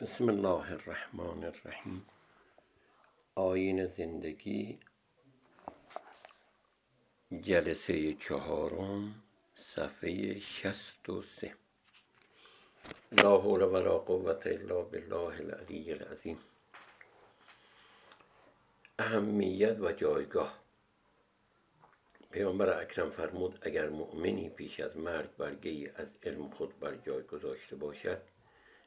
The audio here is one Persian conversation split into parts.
بسم الله الرحمن الرحیم آین زندگی جلسه چهارم صفحه شست و سه لا حول ولا قوت الا بالله العلی العظیم اهمیت و جایگاه پیامبر اکرم فرمود اگر مؤمنی پیش از مرگ برگه از علم خود بر جای گذاشته باشد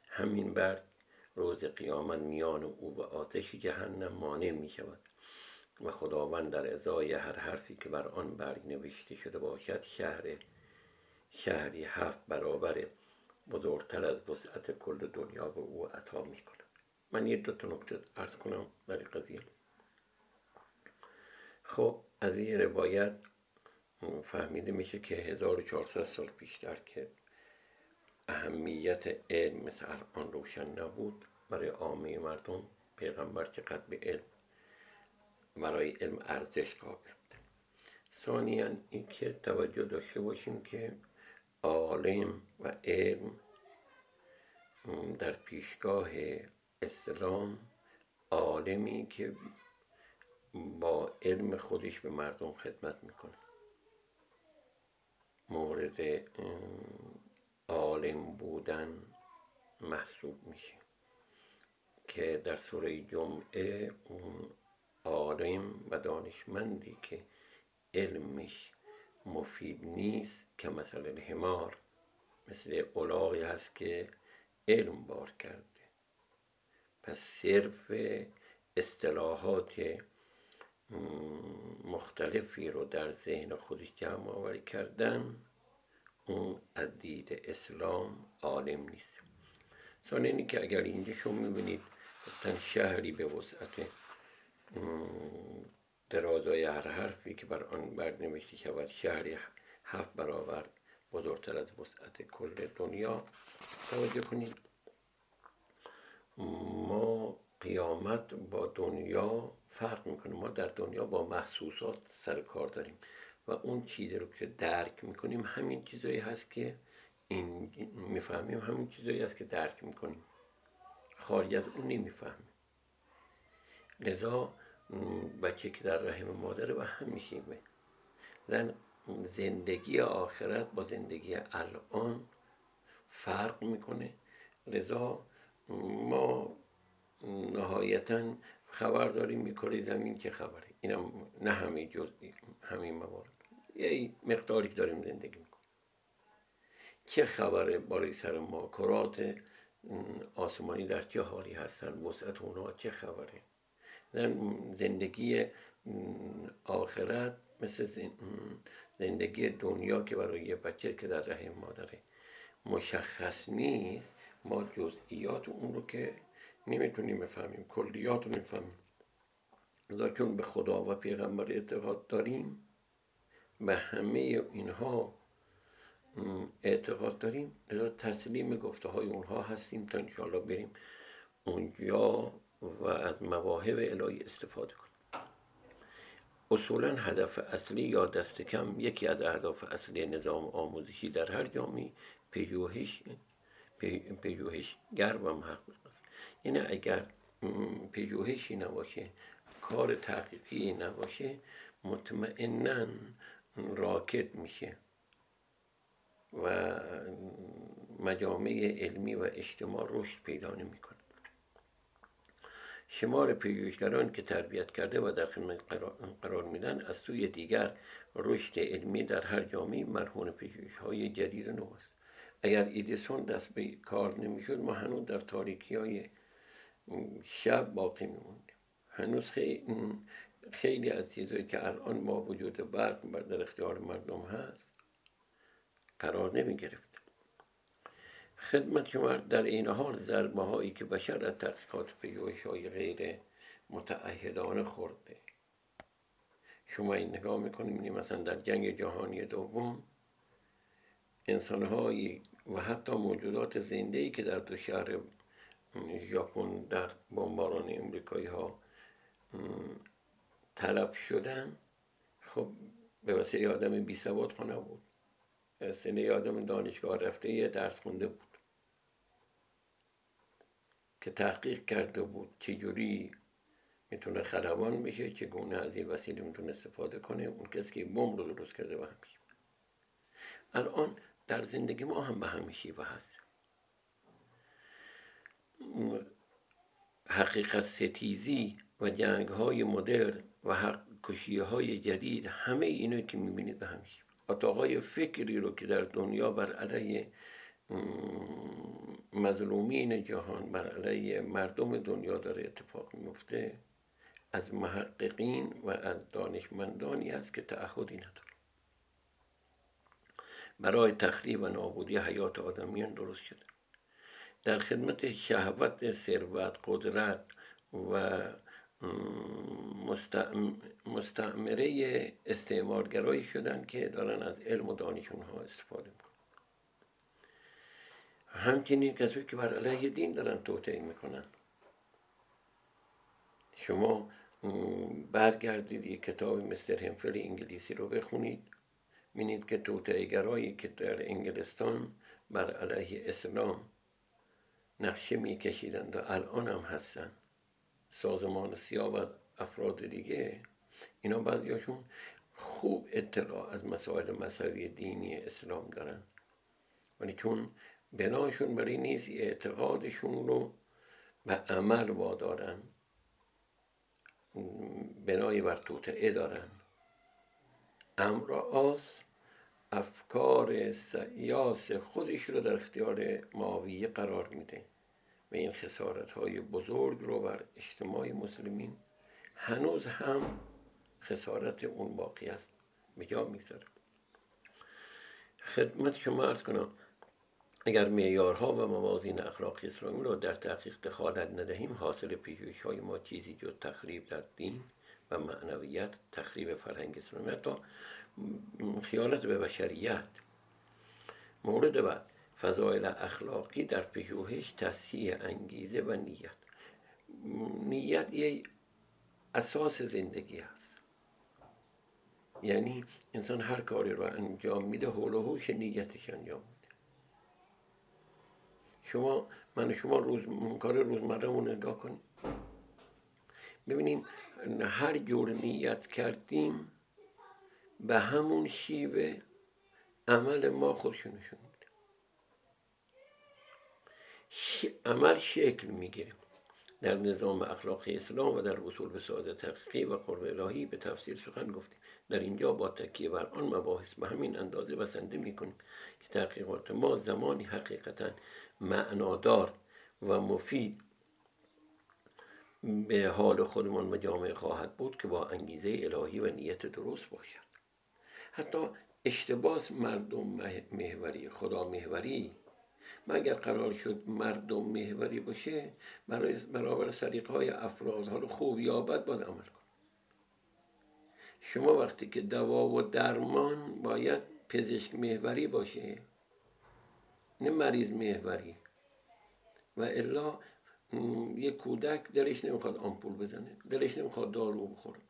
همین برگ روز قیامت میان او و آتش جهنم مانع می شود و خداوند در ازای هر حرفی که بر آن برگ نوشته شده باشد شهر شهری هفت برابر بزرگتر از وسعت کل دنیا به او عطا می کند من یه دو تا نکته ارز کنم در قضیه. خب از این روایت فهمیده میشه که 1400 سال پیشتر که اهمیت علم مثل الان روشن نبود. برای عامه مردم پیغمبر چقدر به علم برای علم ارزش قابل بود. ثانیا اینکه توجه داشته باشیم که عالم و علم در پیشگاه اسلام عالمی که با علم خودش به مردم خدمت می‌کنه. مورد عالم بودن محسوب میشه. که در سوره جمعه اون عالم و دانشمندی که علمش مفید نیست که مثلا همار مثل اولاغی هست که علم بار کرده. پس صرف اصطلاحات مختلفی رو در ذهن خودش جمع آوری کردن اون از دید اسلام عالم نیست. ثانیه که اگر اینجا شما می‌بینید گفتن شهری به وسعت درازای هر حرفی که بر آن برنوشته شود شهری هفت برابر بزرگتر از وسعت کل دنیا توجه کنید. ما قیامت با دنیا فرق می‌کنه. ما در دنیا با محسوسات سر کار داریم. و اون چیزی رو که درک می‌کنیم همین چیزایی هست که این می‌فهمیم همین چیزایی هست که درک می‌کنیم. خارج از اون نمی‌فهمیم. لذا بچه که در رحم مادره و هم میشیمه زن زندگی آخرت با زندگی الان فرق می‌کنه. لذا ما نهایتا خبر داریم می‌کنه زمین که خبره. اینم نه همه جز همین موارد یه مقداری که داریم زندگی می‌کنیم. چه خبره بالای سر ما؟ کرات آسمانی در چه حالی هستن وسعت اونها چه خبره؟ زندگی آخرت مثل زندگی دنیا که برای یه بچه که در رحم مادره. مشخص نیست ما جزئیات اون رو که نمی‌تونیم بفهمیم. کلیات رو نمی‌فهمیم چون به خدا و پیغمبر اعتقاد داریم به همه اینها اعتقاد داریم. لذا تسلیم گفته های اونها هستیم تا انشاءالله بریم اونجا و از مواهب الهی استفاده کنیم. اصولا هدف اصلی یا دست کم یکی از اهداف اصلی نظام آموزشی در هر جامعه پژوهش پژوهشگر و محقق است. یعنی اگر پژوهشی نباشه کار تحقیقی نباشه مطمئنا راکت میشه و مجامع علمی و اجتماع رشد پیدا نمی‌کنه. شمار پژوهشگران که تربیت کرده و در خدمت قرار میدن از سوی دیگر رشد علمی در هر جامعه مرهون پژوهش های جدید نو است. اگر ایدیسون دست به کار نمی‌شد ما هنوز در تاریکی های شب باقی میموندیم. هنوز خیلی, خیلی از چیزهایی که الان با وجود برق در اختیار مردم هست قرار نمی گرفت خدمت شما در این حال ضربه هایی که بشر از تحقیقات پیوش های غیر متعهدانه خورده. شما این نگاه می‌کنیم مثلا در جنگ جهانی دوم انسان و حتی موجودات زنده ای که در دو شهر ژاپن در بمباران امریکایی ها تلف شدن خب به واسه آدم بی سواد خانه بود. سنه آدم دانشگاه رفته یه درس خونده بود. که تحقیق کرده بود چجوری می‌تونه خلبان بشه چگونه از این وسیله می‌تونه استفاده کنه اون کسی که بمب رو درست کرده به همیشه الان در زندگی ما هم به همین شیوه هست. حقیقت ستیزی و جنگ های مدرن و حق کشی های جدید همه اینو که می‌بینید همیشه اتاقای فکری رو که در دنیا بر علیه مظلومین جهان بر علیه مردم دنیا داره اتفاق میفته از محققین و از دانشمندانی است که تعهدی نداره برای تخریب و نابودی حیات آدمیان درست شده. در خدمت شهوت ثروت قدرت و مستعمره استعمارگرایی شدن که دارن از علم و دانش اونها استفاده می‌کنن. همچنین کسایی که بر علیه دین دارن توطعه می‌کنن. شما برگردید یک کتاب مستر همفل انگلیسی رو بخونید. بینید که توطعه که در انگلستان بر علیه اسلام نقشه میکشیدند و الان هم هستن. سازمان سیاه و افراد دیگه اینا بعضیاشون خوب اطلاع از مسائل مذهبی دینی اسلام دارن. ولی چون بناشون برای نیست اعتقادشون رو به عمل وادارن. بنای بر توطعه دارن. امراض افکار سیاس خودش رو در اختیار معاویه قرار میده. و این خسارت های بزرگ رو بر اجتماع مسلمین هنوز هم خسارت اون باقی است. به جا می‌گذاره خدمت شما ارز کنم اگر معیارها و موازین اخلاقی اسلامی را در تحقیق دخالت ندهیم حاصل پیشویش های ما چیزی جز تخریب در دین و معنویت تخریب فرهنگ اسلامی حتی خیالت به بشریت. مورد بعد فضایل اخلاقی در پژوهش تصحیح انگیزه و نیت. نیت یه اساس زندگی هست. یعنی انسان هر کاری رو انجام میده حول و حوش نیتش انجام میده. شما من شما روز کار روزمره نگاه کنیم. ببینیم هر جور نیت کردیم به همون شیوه عمل ما خودشون نشون عمل شکل می‌گیره در نظام اخلاقی اسلام و در اصول به حقیقی و قرب الهی به تفسیر سخن گفتیم. در اینجا با تکیه بر آن مباحث به همین اندازه بسنده می‌کنیم که تحقیقات ما زمانی حقیقتا معنادار و مفید به حال خودمان و جامعه خواهد بود که با انگیزه الهی و نیت درست باشد. حتی اشتباس مردم محوری خدا محوری مگر قرار شد مردم محوری باشه برای برابر سریقه های افراد حالا خوب یا بد باید عمل کن شما وقتی که دوا و درمان باید پزشک محوری باشه نه مریض محوری. و الا یه کودک دلش نمی‌خواد آمپول بزنه دلش نمی‌خواد دارو بخوره.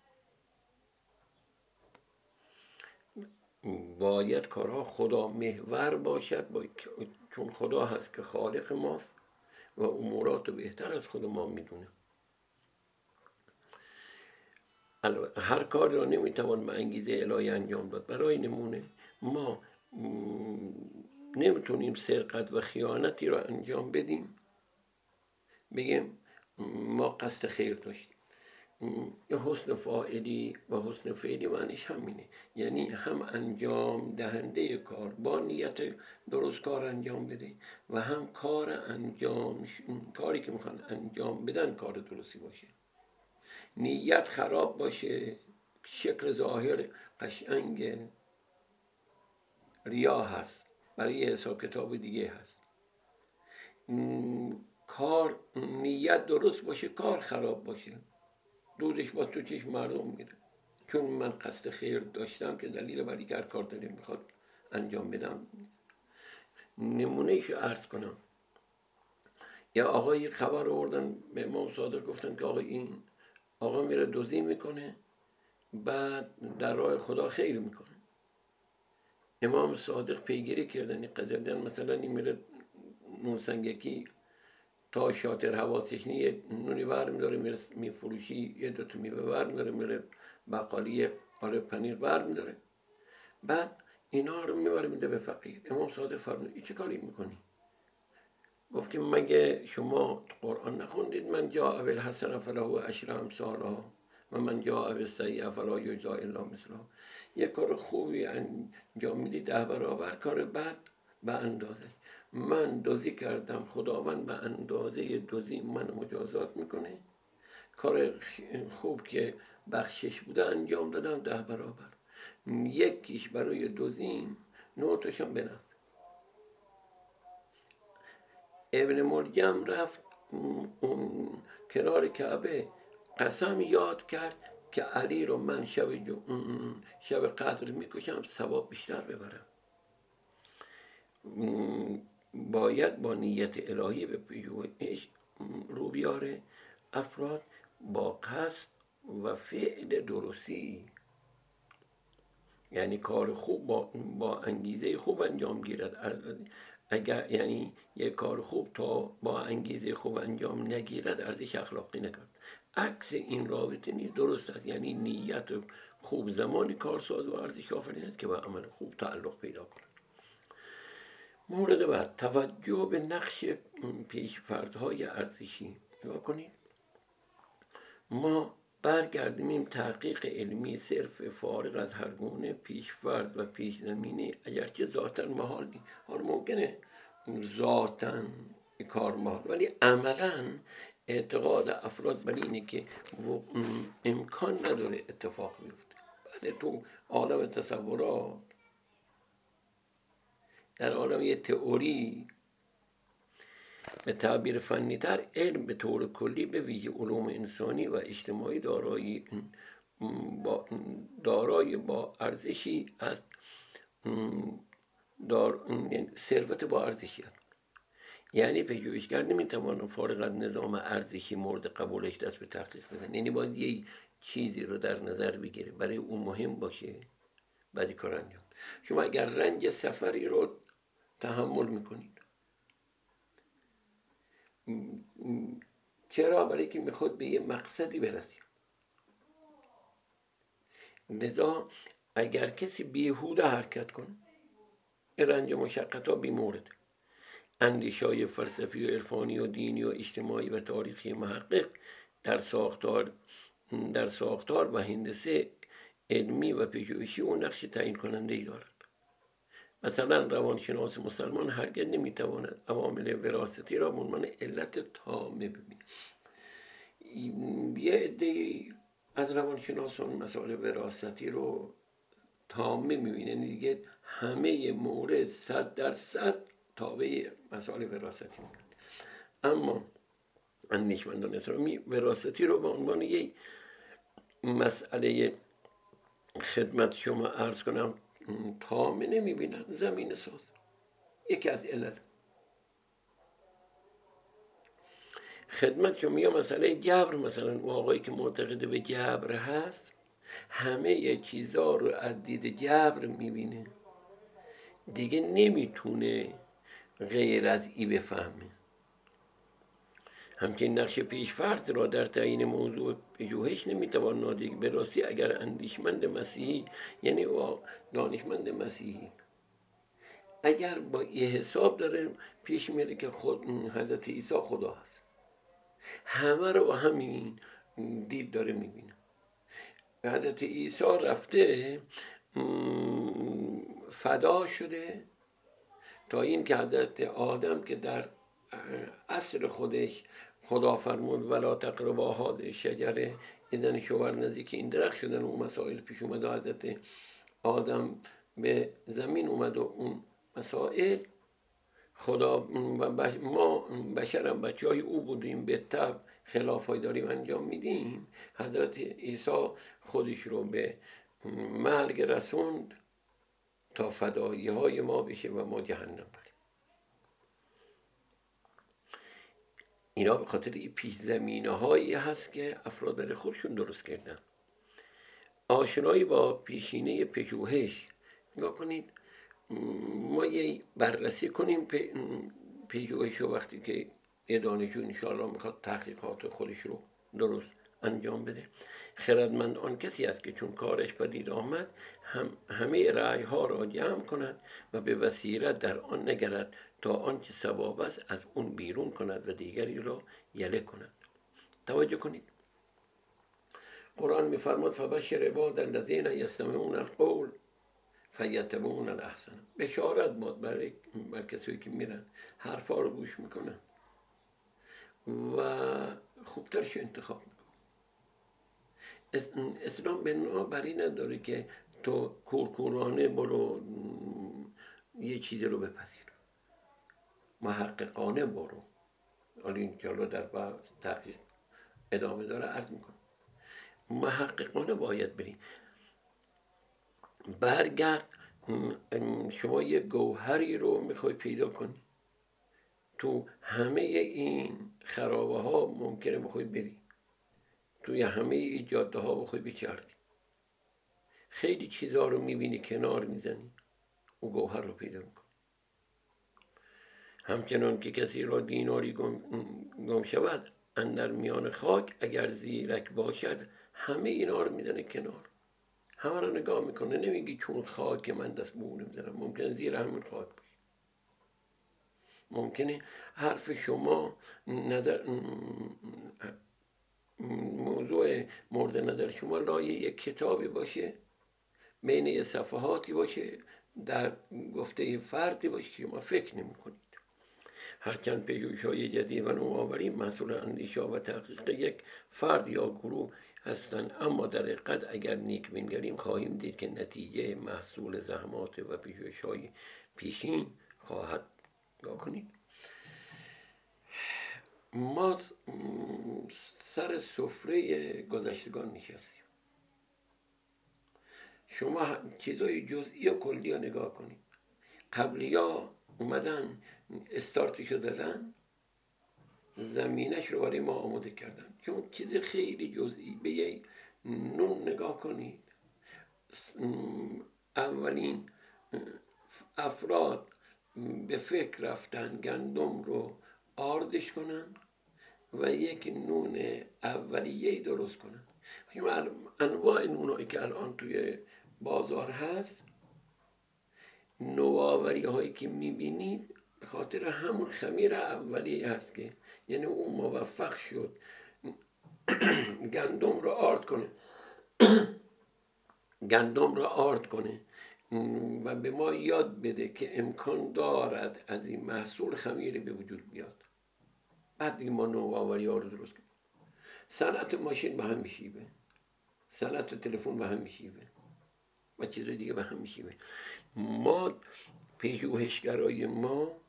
باید کارها خدا محور باشد با... چون خدا هست که خالق ماست و امورات رو بهتر از خود ما می‌دونه. هر کاری را نمی‌توان به انگیزه الهی انجام داد. برای نمونه ما نمی‌تونیم سرقت و خیانتی را انجام بدیم. بگیم ما قصد خیر داشتیم. حسن فاعلی و حسن فعلی معنیش همینه. یعنی هم انجام دهنده کار با نیت درست کار انجام بده و هم کار انجام کاری که می‌خوان انجام بدن کار درستی باشه. نیت خراب باشه شکل ظاهر قشنگ ریا هست برای حساب کتاب دیگه هست. کار نیت درست باشه کار خراب باشه. دودش با تو چشم مردم میره. چون من قصد خیر داشتم که دلیل برای که هر کار داریم می‌خواد انجام بدم. نمونه ایشو عرض کنم. یا آقای خبر آوردن به امام صادق گفتن که آقا این آقا میره دوزی می‌کنه بعد در راه خدا خیر می‌کنه. امام صادق پیگیری کردن این قضیه مثلا این میره نون سنگکی تا شاطر حواسش یه نونی برم داره میفروشی یه دوتا میوه برم داره میره بقالی آره پنیر برم داره بعد اینا رو می‌بره میده به فقیر امام صادق فرمود چه کاری می‌کنی گفت که مگه شما قرآن نخوندید من جا اول حسن فله اشر امثالها و من جا اول سیعه فلا یجزا الا مثلها یه کار خوبی انجام میدی ده برابر کار بد به اندازه من دوزی کردم خداوند به اندازه دوزی من مجازات می‌کنه. کار خوب که بخشش بوده انجام دادم ده برابر. یکیش برای دوزیم نوتشم بنفت. ابن مرجم رفت کنار کعبه قسم یاد کرد که علی رو من شب, شب قدر می‌کشم ثواب بیشتر ببرم. باید با نیت الهی به پژوهش رو بیاره. افراد با قصد و فعل درستی. یعنی کار خوب با, با انگیزه خوب انجام گیرد. اگر یعنی یک کار خوب تا با انگیزه خوب انجام نگیرد ارزش اخلاقی نکرد. عکس این رابطه نیز درست است. یعنی نیت خوب زمانی کارساز و ارزش آفرین است که با عمل خوب تعلق پیدا کند. مورد بعد توجه به نقش پیشفرزهای ارزشی نگاه کنید. ما برگردیم تحقیق علمی صرف فارغ از هر گونه پیشفرض و پیش زمینه اگرچه ذاتا محال حالا ممکنه ذاتا کار محال ولی عملا اعتقاد افراد بر اینه که امکان نداره اتفاق بیفته. بعد تو عالم تصورات در عالم یه تئوری. به تعبیر فنی تر علم به طور کلی به ویژه علوم انسانی و اجتماعی دارایی با دارای با ارزشی است. دار ثروت با ارزشی است. یعنی پژوهشگر نمی‌تواند فارغ از نظام ارزشی مورد قبولش دست به تحقیق بزنه یعنی باید یه چیزی رو در نظر بگیره برای اون مهم باشه. بعدی کار انجام. شما اگر رنج سفری رو تحمل می‌کنید. چرا؟ برای که می‌خواد به یه مقصدی برسیم. لذا اگر کسی بیهوده حرکت کنه رنج مشقت ها بیمورد. اندیش های فلسفی و عرفانی و دینی و اجتماعی و تاریخی محقق در ساختار در ساختار و هندسه علمی و پژوهشی و نقش تعیین کننده ای دارد مثلا روانشناس مسلمان هرگز نمی‌تواند عوامل وراثتی را به عنوان علت تامه ببیند. یه عده از روانشناسان مسائل وراثتی رو تامه می‌بینه. یعنی دیگه همه مورد صد در صد تابع مسائل وراثتی می‌کنه اما اندیشمندان اسلامی وراثتی رو به عنوان یک مسئله خدمت شما عرض کنم. تامه نمی‌بینن. زمین ساز. یکی از علل. خدمت شما یا مسئله جبر مثلا او آقایی که معتقد به جبر هست همه چیزا رو از دید جبر می‌بینه. دیگه نمی‌تونه غیر از ای بفهمه. همچنین نقش پیشفرد را در تعیین موضوع پژوهش نمی‌توان نادیده به راستی اگر اندیشمند مسیحی یعنی دانشمند مسیحی اگر با یه حساب داره پیش میره که خود حضرت عیسی خدا هست. همه رو با همین دید داره می‌بینه. حضرت عیسی رفته فدا شده تا این که حضرت آدم که در اصل خودش خدا فرمود ولا تقربا هذه شجره زن شوهر نزدیک این درخت شدن اون مسائل پیش اومد و حضرت آدم به زمین اومد و اون مسائل خدا و ما بشرم بچه های او بودیم به تب خلاف داریم انجام میدیم. حضرت عیسی خودش رو به مرگ رسوند تا فدایی های ما بشه و ما جهنم. اینا به خاطر این پیش زمینه هایی هست که افراد برای خودشون درست کردن. آشنایی با پیشینه پژوهش. نگاه کنید ما یه بررسی کنیم پژوهش و وقتی که یه دانشجو انشاءالله می‌خواد تحقیقات خودش رو درست انجام بده. خردمند آن کسی است که چون کارش پدید آمد هم همه رعی ها را جمع کند و به وسیلت در آن نگرد تا آنچه ثواب است از اون بیرون کند و دیگری را یله کند. توجه کنید. قرآن میفرماد فبشر عباد الذین یستمعون القول فیتبعون الاحسن. بشارت باد برای بر کسایی که میرن حرفا رو گوش می‌کنن و خوبترش انتخاب می‌کنن. اسلام بنابراین نداره که تو کورکورانه برو یه چیزی رو بپذیر. محققانه برو. حالا این جلو در تحقیق ادامه داره عرض می‌کنم. محققانه باید بریم. برگرد شما یه گوهری رو می‌خوای پیدا کنی. تو همه این خرابه ها ممکنه بخوای بری. توی همه ای جاده ها بخوای بچردی خیلی چیزها رو می‌بینی کنار می‌زنی. او گوهر رو پیدا میکن همچنان که کسی را دیناری گم, گم شود اندر میان خاک اگر زیرک باشد همه اینا رو می‌زنه کنار. همه رو نگاه می‌کنه نمیگی چون خاک من دست به نمی‌زنم. ممکنه زیر همین خاک باشه. ممکنه حرف شما نظر موضوع مورد نظر شما لایه یک کتابی باشه بین یه صفحاتی باشه در گفته فردی باشه که شما فکر نمی کنید هرچند پژوهش های جدید و نوآوری مسئول اندیشه و تحقیق یک فرد یا گروه هستند اما در حقیقت اگر نیک بنگریم خواهیم دید که نتیجه محصول زحمات و پژوهش های پیشین خواهد. کنید. ما سر سفره گذشتگان نشستیم. شما چیزای جزئی و کلی نگاه کنید. قبلی ها اومدن استارتشو زدن زمینش رو برای ما آماده کردن. چون چیز خیلی جزئی به نون نگاه کنید. اولین افراد به فکر رفتن گندم رو آردش کنن و یک نون اولیه درست کنن. انواع نونهایی که الان توی بازار هست نوآوری هایی که می‌بینید به خاطر همون خمیر اولیه هست که یعنی اون موفق شد گندم رو آرد کنه. گندم رو آرد کنه و به ما یاد بده که امکان دارد از این محصول خمیری به وجود بیاد. بعد دیگه ما نوآوری ها رو درست کنیم. صنعت ماشین به هم میشیبه صنعت تلفن به هم میشیبه و چیزای دیگه به هم میشیبه ما پژوهشگرای ما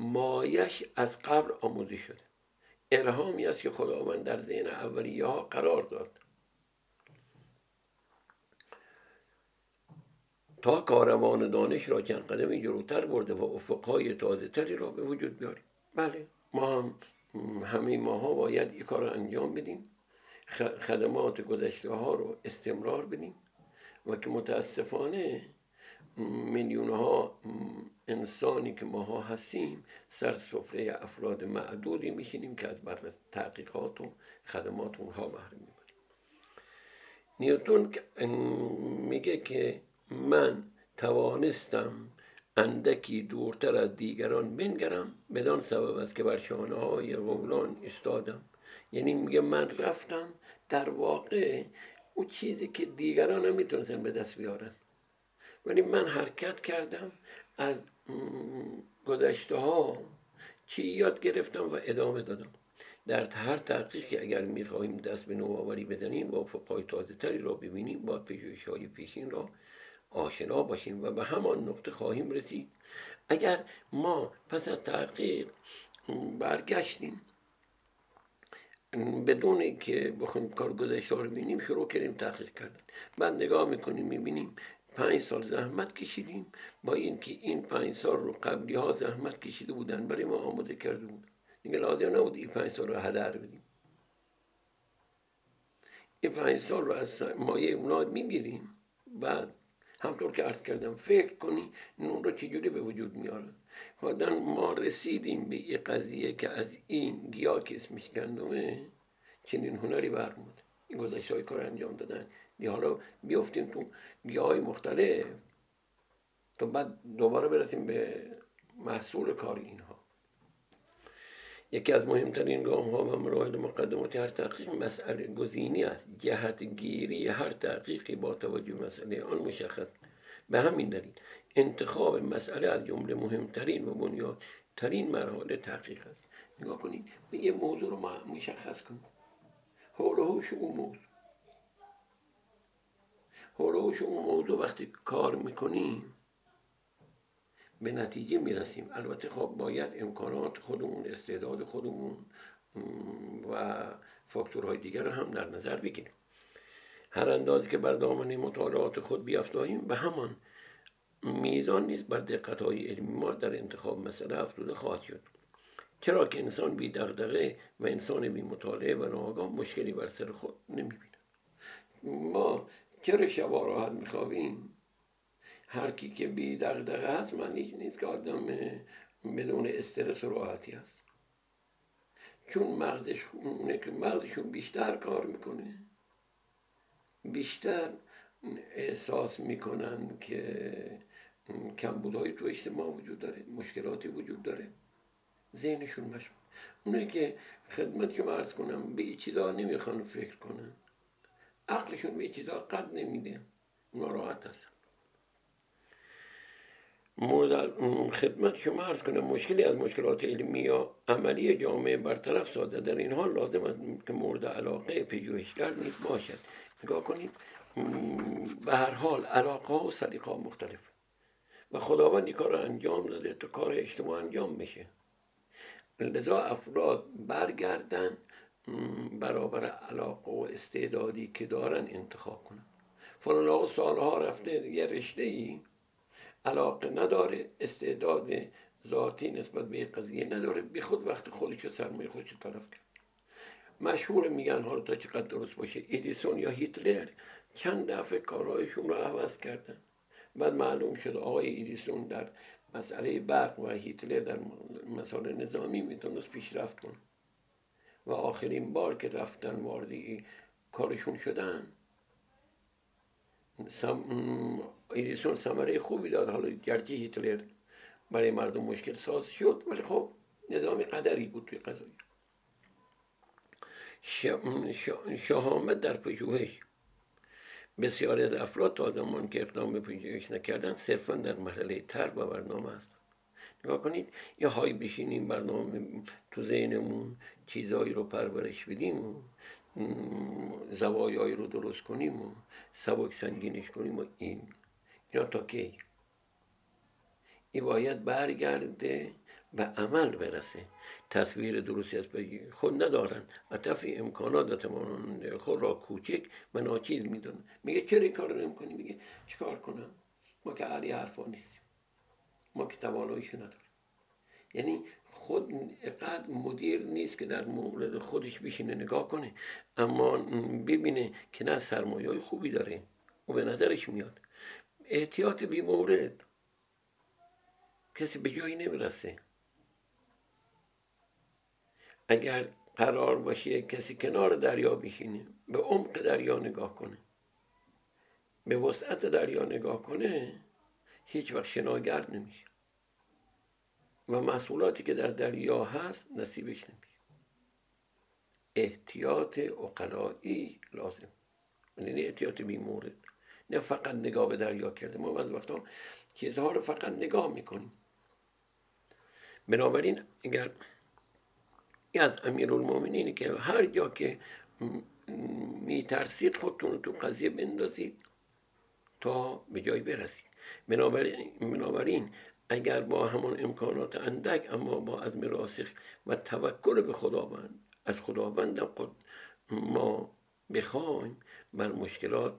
مایش از قبل آموزه شده الهامی است که خداوند در ذهن اولیه ها قرار داد. تا کاروان دانش را چند قدمی جلوتر برده و افقهای تازه تری را به وجود بیاریم. بله ما هم همه ماها باید این کار رو انجام بدیم. خدمات گذشته ها رو استمرار بدیم و که متاسفانه میلیون ها انسانی که ماها هستیم سر سفره افراد معدودی میشینیم که از بر تحقیقات و خدمات اونها بهره می‌بریم نیوتون میگه که من توانستم اندکی دورتر از دیگران بنگرم بدان سبب است که بر شانه های غولان استادم یعنی میگه من رفتم در واقع او چیزی که دیگران نمی‌تونستن به دست بیارن. ولی من حرکت کردم از گذشته ها چی یاد گرفتم و ادامه دادم. در هر تحقیقی اگر می‌خواهیم دست به نوآوری بزنیم و افقهای تازه تری را ببینیم با پژوهش های پیشین را آشنا باشیم و به همان نقطه خواهیم رسید. اگر ما پس از تحقیق برگشتیم بدون که بخوایم کار گذشته رو ببینیم شروع کردیم تحقیق کردن. بعد نگاه می‌کنیم می‌بینیم پنج سال زحمت کشیدیم با اینکه این پنج سال رو قبلی ها زحمت کشیده بودن برای ما آماده کرده بودن. دیگه لازم نبود این پنج سال رو هدر بدیم. این پنج سال رو از مایه اونا می‌گیریم. بعد همطور که عرض کردم فکر کنی نون رو چجوری به وجود میارن؟ بعدا ما رسیدیم به یه قضیه که از این گیاه که اسمش گندمه چنین هنری برمود. این گذشته های کار انجام دادن. حالا بیفتیم تو گیاه های مختلف. تا بعد دوباره برسیم به محصول کار اینها. یکی از مهمترین گام ها و مراحل مقدمات هر تحقیق مسئله گزینی است. جهت گیری هر تحقیقی با توجه مسئله آن مشخص. به همین دلیل انتخاب مسئله از جمله مهمترین و بنیادترین مراحل تحقیق است. نگاه کنید یه موضوع رو مشخص کنید. حول و حوش اون موضوع. حوش اون موضوع وقتی کار می‌کنیم به نتیجه می‌رسیم. البته خب باید امکانات خودمون استعداد خودمون و فاکتورهای دیگر رو هم در نظر بگیریم. هر اندازه که بر دامنه مطالعات خود بیافتاییم به همان میزان نیز بر دقت های علمی ما در انتخاب مسئله افزوده خواهد شد. چرا که انسان بی دغدغه و انسان بی مطالعه و ناآگاه مشکلی بر سر خود نمی‌بیند. ما چرا شبا راحت میخوابیم هر کی که بی دغدغه هست معنیش نیست که آدم بدون استرس و راحتی هست چون مغزش اونه که مغزشون بیشتر کار می‌کنه بیشتر احساس می‌کنن که کمبودهایی تو اجتماع وجود داره مشکلاتی وجود داره. ذهنشون مشغول. اونه که خدمت که مرز کنم به چیزا نمی‌خوان فکر کنن. عقلشون به چیزا قد نمیده. ناراحت هست مورد خدمت شما ارز کنم مشکلی از مشکلات علمی یا عملی جامعه برطرف ساده در این حال لازم است که مورد علاقه پژوهشگر نیز باشد. نگاه کنید به هر حال علاقه ها و سلیقه ها مختلف و خداوند این کار انجام داده تا کار اجتماع انجام بشه. لذا افراد برگردن برابر علاقه و استعدادی که دارن انتخاب کنن. فلان آقا سالها رفته یه رشته ای علاقه نداره استعداد ذاتی نسبت به قضیه نداره. بی خود وقت خودش سرمایه خودش طرف کرد. مشهور میگن حالا تا چقدر درست باشه ادیسون یا هیتلر چند دفعه کارهایشون رو عوض کردن. بعد معلوم شد آقای ادیسون در مسئله برق و هیتلر در مسائل نظامی می‌تونست پیشرفت کنه. و آخرین بار که رفتن وارد کارشون شدن. ایدیسون ثمره خوبی داد. حالا گرچه هیتلر برای مردم مشکل ساز شد ولی خب نظام قدری بود توی قضایی. شهامت در پژوهش بسیاری از افراد تا زمان که اقدام به پژوهش نکردن صرفا در مرحله تر و برنامه است. نگاه کنید یه های بشینیم برنامه تو ذهنمون چیزهایی رو پرورش بدیم زوایایی رو درست کنیم و سبک سنگینش کنیم و این. اینا تا کی؟ این باید برگرده به عمل برسه. تصویر درستی از خود ندارن. و طفی امکانات و خود را کوچک و ناچیز می‌دونن میگه چرا این کار نمی کنی میگه چیکار کنم؟ ما که علی حرفا نیستیم ما که تواناییشو نداریم. یعنی خود قد مدیر نیست که در مورد خودش بشینه نگاه کنه اما ببینه که نه سرمایه خوبی داره و به نظرش میاد. احتیاط بی مورد. کسی به جایی نمی‌رسه. اگر قرار باشه کسی کنار دریا بشینه به عمق دریا نگاه کنه به وسعت دریا نگاه کنه هیچ وقت شناگرد نمیشه. و محصولاتی که در دریا هست نصیبش نمیشه. احتیاط اقلایی لازم. یعنی احتیاط بی مورد. نه فقط نگاه به دریا کرده. ما از وقتا چیزها رو فقط نگاه می‌کنیم. بنابراین اگر از امیر که هر جا که میترسید خودتون رو تو قضیه بندازید تا به جای برسید. بنابراین, بنابراین اگر با همان امکانات اندک اما با عزم راسخ و توکل به خداوند از خداوند خود ما بخوایم بر مشکلات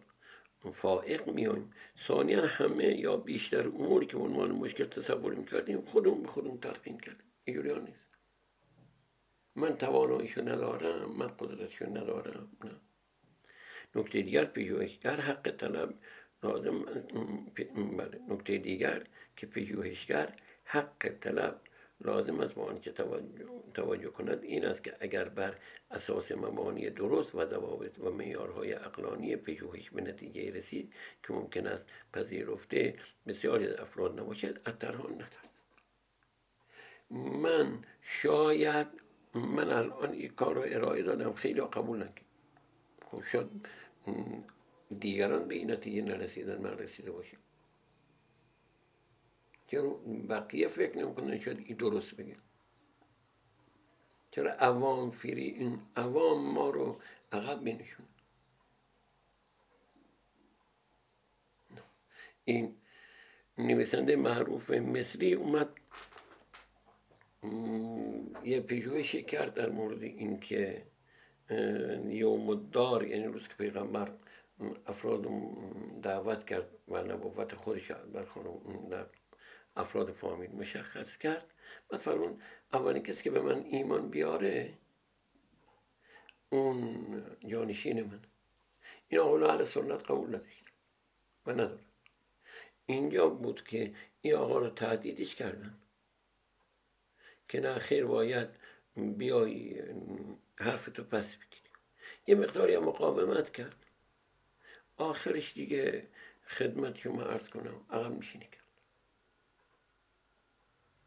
فائق میایم. ثانیا همه یا بیشتر اموری که عنوان مشکل تصور می‌کردیم خودمون به خودمون تلقین کردیم. اینجوری نیست. من تواناییشو ندارم من قدرتشو ندارم نه. نکته دیگر پژوهشگر حق طلب لازم نکته دیگر که پژوهشگر حق طلب لازم است به که توجه, کند این است که اگر بر اساس مبانی درست و ضوابط و معیارهای اقلانی پژوهش به نتیجه رسید که ممکن است پذیرفته بسیاری از افراد نباشد از ترهان نترس من شاید من الان این کار رو ارائه دادم خیلی قبول نکرد خب شاید دیگران به این نتیجه نرسیدن من رسیده باشم چرا بقیه فکر نمی‌کنن شاید این درست بگه چرا عوام فیری این عوام ما رو عقب بینشون این نویسنده معروف مصری اومد یه پژوهشی کرد در مورد اینکه یوم الدار یعنی روز که پیغمبر افراد دعوت کرد و نبوت خودش بر خانم افراد فامیل مشخص کرد. بعد فرمون اولین کسی که به من ایمان بیاره اون جانشین من. این آقا اهل سنت قبول نداشت. و نداره اینجا بود که این آقا رو تهدیدش کردن که نه خیر باید بیای حرف تو پس بگیری. یه مقداری مقاومت کرد. آخرش دیگه خدمت شما عرض کنم عقب میشینی کرد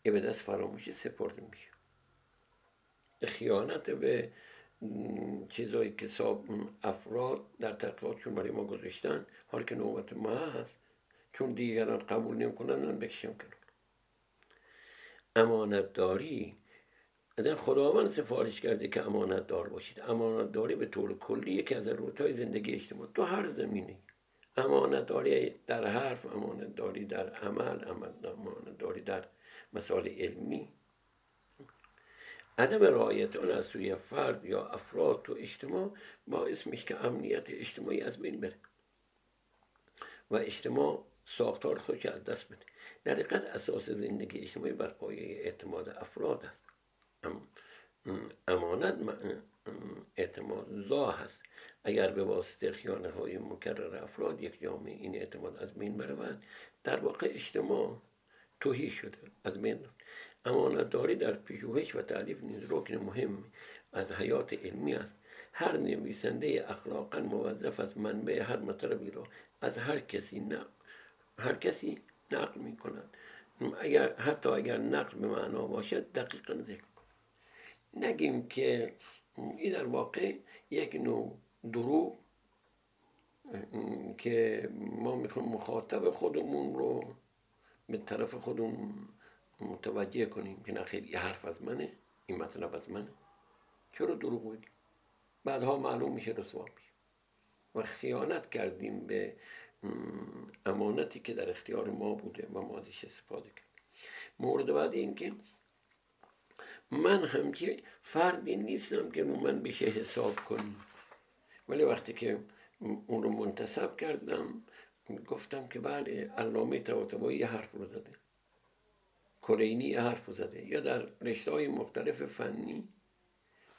یه به دست فراموشی سپرده میشه. خیانت به چیزایی که افراد در تحقیقاتشون برای ما گذاشتن حال که نوبت ما هست چون دیگران قبول نمی‌کنن من بکشم کنم امانت اگر خداوند سفارش کرده که امانت دار باشید. امانت داری به طور کلی یکی از روتای زندگی اجتماع تو هر زمینه امانت داری در حرف امانت داری در عمل امانت داری در مسائل علمی. عدم رعایت آن از سوی فرد یا افراد تو اجتماع باعث میشه که امنیت اجتماعی از بین بره و اجتماع ساختار خودش از دست بده. در حقیقت اساس زندگی اجتماعی بر پایه اعتماد افراد است. امانت. اعتماد زا هست. اگر به واسطه خیانه های مکرر افراد یک جامعه این اعتماد از بین برود در واقع اجتماع توهی شده از بین امانت داری در پژوهش و تعلیف نیز رکن مهم از حیات علمی است. هر نویسنده اخلاقا موظف است منبع هر مطلبی را از هر کسی نقل هر کسی نقل می کند اگر حتی اگر نقل به معنا باشد دقیقا ذکر نگیم که این در واقع یک نوع دروغ که ما می‌خوایم مخاطب خودمون رو به طرف خودمون متوجه کنیم که نه خیلی حرف از منه این مطلب از منه. چرا دروغ بگیم بعدها معلوم میشه رسوا میشه. و خیانت کردیم به امانتی که در اختیار ما بوده و ما ازش استفاده کرد مورد بعد این که من همچه فردی نیستم که رو من بشه حساب کنی. ولی وقتی که اون رو منتصب کردم گفتم که بله علامه طباطبایی یه حرف رو زده. کرینی یه حرف رو زده. یا در رشته های مختلف فنی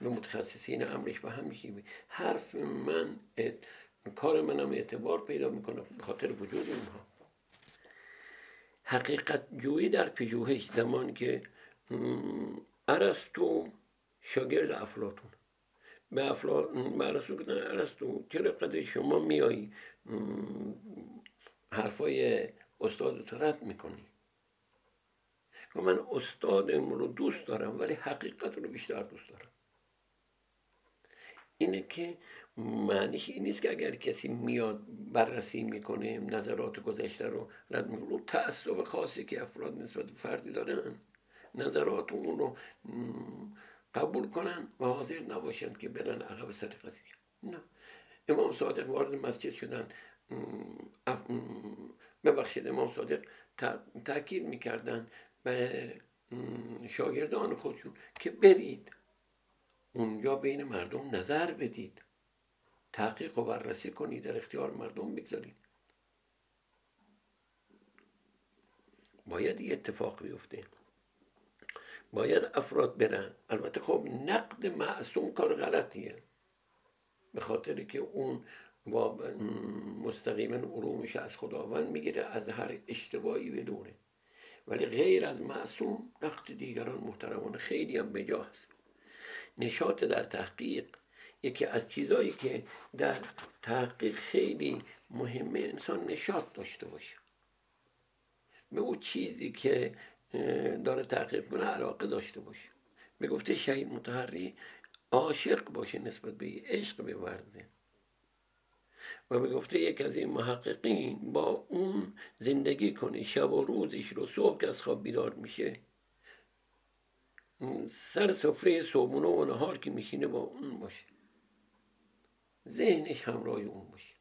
به متخصصین امرش به هم میشیمه حرف من کار منم اعتبار پیدا می‌کنه خاطر وجود اونها. حقیقت جویی در پژوهش زمان که ارسطو شاگرد افلاتون به افلاتون به ارسطو گفتن ارسطو چرا قدر شما میایی حرفای استاد رد می‌کنی؟ و من استادم رو دوست دارم ولی حقیقت رو بیشتر دوست دارم. اینه که معنیش این نیست که اگر کسی میاد بررسی می‌کنه نظرات گذشته رو رد می‌کنه. تعصب خاصی که افراد نسبت فردی دارن. نظرات اون رو قبول کنن و حاضر نباشند که برن عقب سر قضیه نه. امام صادق وارد مسجد شدن. ببخشید امام صادق تاکید می‌کردن به شاگردان خودشون که برید اونجا بین مردم نظر بدید. تحقیق و بررسی کنید در اختیار مردم بگذارید. باید یه اتفاق بیفته. باید افراد برن. البته خب نقد معصوم کار غلطیه. به خاطر که اون مستقیما علومش از خداوند می‌گیره از هر اشتباهی بدونه. ولی غیر از معصوم نقد دیگران محترمانه خیلی هم بجا هست نشاط در تحقیق یکی از چیزهایی که در تحقیق خیلی مهمه انسان نشاط داشته باشه. به او چیزی که داره تحقیق کنه علاقه داشته باشه. به گفته شهید متحری عاشق باشه نسبت به عشق بورزه. و به گفته یک از این محققین با اون زندگی کنه شب و روزش رو صبح که از خواب بیدار میشه سر سفره صبحونه و نهار که میشینه با اون باشه. ذهنش همراه اون باشه.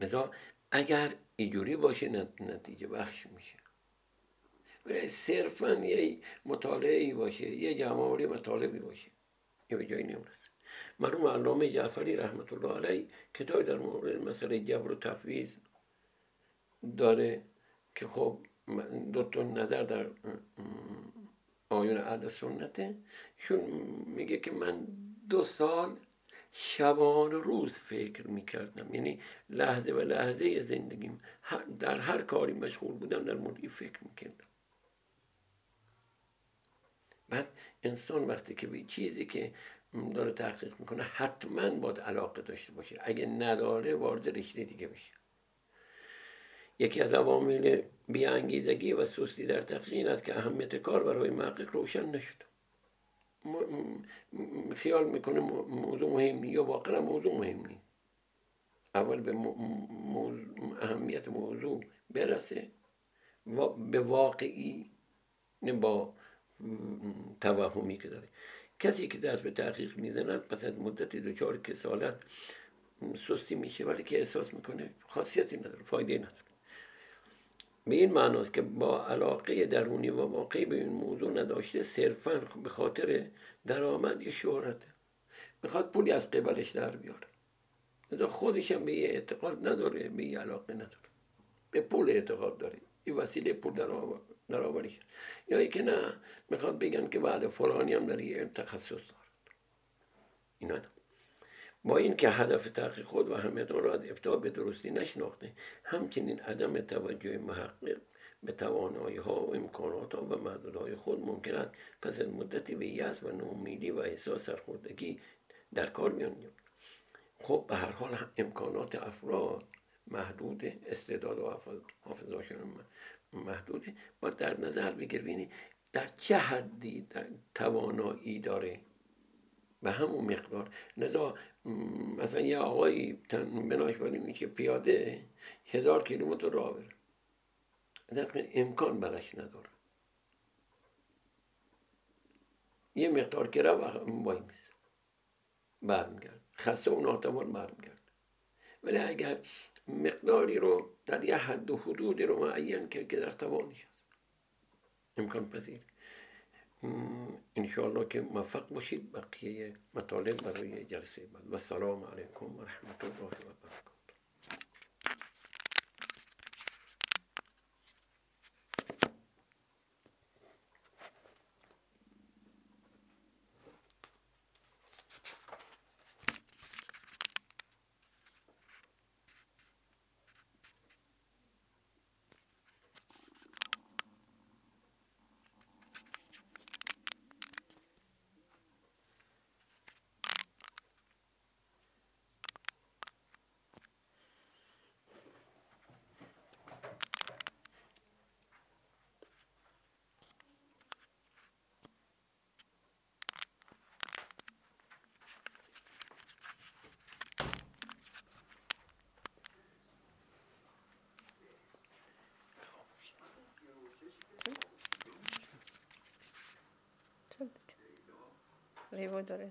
لذا اگر اینجوری باشه نتیجه بخش میشه. ولی صرفا یه مطالعه ای باشه یه جمعوری مطالبی باشه. یه به جایی نمی‌رسه مرحوم علامه جعفری رحمت الله علیه کتابی در مورد مسئله جبر و تفویض داره که خب دو تا نظر در آیون اهل سنته. ایشون میگه که من دو سال شبان روز فکر می‌کردم. یعنی لحظه و لحظه زندگیم در هر کاری مشغول بودم در مورد فکر می‌کردم. بعد انسان وقتی که به چیزی که داره تحقیق می‌کنه حتما باید علاقه داشته باشه. اگه نداره وارد رشته دیگه بشه. یکی از عوامل بیانگیزگی و سستی در تحقیق این است که اهمیت کار برای محقق روشن نشد. خیال می‌کنه موضوع مهم یا واقعا موضوع مهم نیست. اول به اهمیت موضوع برسه. و به واقعی نه با توهمی که داره. کسی که دست به تحقیق می‌زند پس از مدت دچار کسالت سستی میشه. ولی که احساس می‌کنه خاصیتی نداره فایده نداره. به این معناست که با علاقه درونی و واقعی به این موضوع نداشته صرفا به خاطر درآمد یا شهرته می‌خواد پولی از قبلش در بیاره. لذا خودش هم به یه اعتقاد نداره به یه علاقه نداره. به پول اعتقاد داره. این وسیله پول در آوریش. یا ای که نه می‌خواد بگن که بعد فلانی هم در یه تخصص دارد. اینا نه. با اینکه هدف تحقیق خود و همه را از ابتدا به درستی نشناخته همچنین عدم توجه محقق به توانایی ها و امکانات ها و محدودهای خود ممکن است پس از مدتی به یأس و نومیدی و احساس سرخوردگی در کار میان خب به هر حال امکانات افراد محدود استعداد و حافظاشون محدوده. با در نظر بگیریم در چه حدی توانایی داره به همون مقدار. لذا مثلا یه آقایی بناش بریم که پیاده هزار کیلومتر راه بره. در امکان برش نداره. یه مقدار که رو وای میز برمیگرد. خسته و ناتوان برمیگرد. ولی اگر مقداری رو در یه حد و حدودی رو معین کرد که در توانش امکان پذیر. انشاءالله که موفق باشید. بقیه مطالب برای جلسه بعد. و السلام علیکم و رحمت الله و برکاته. ریوو داره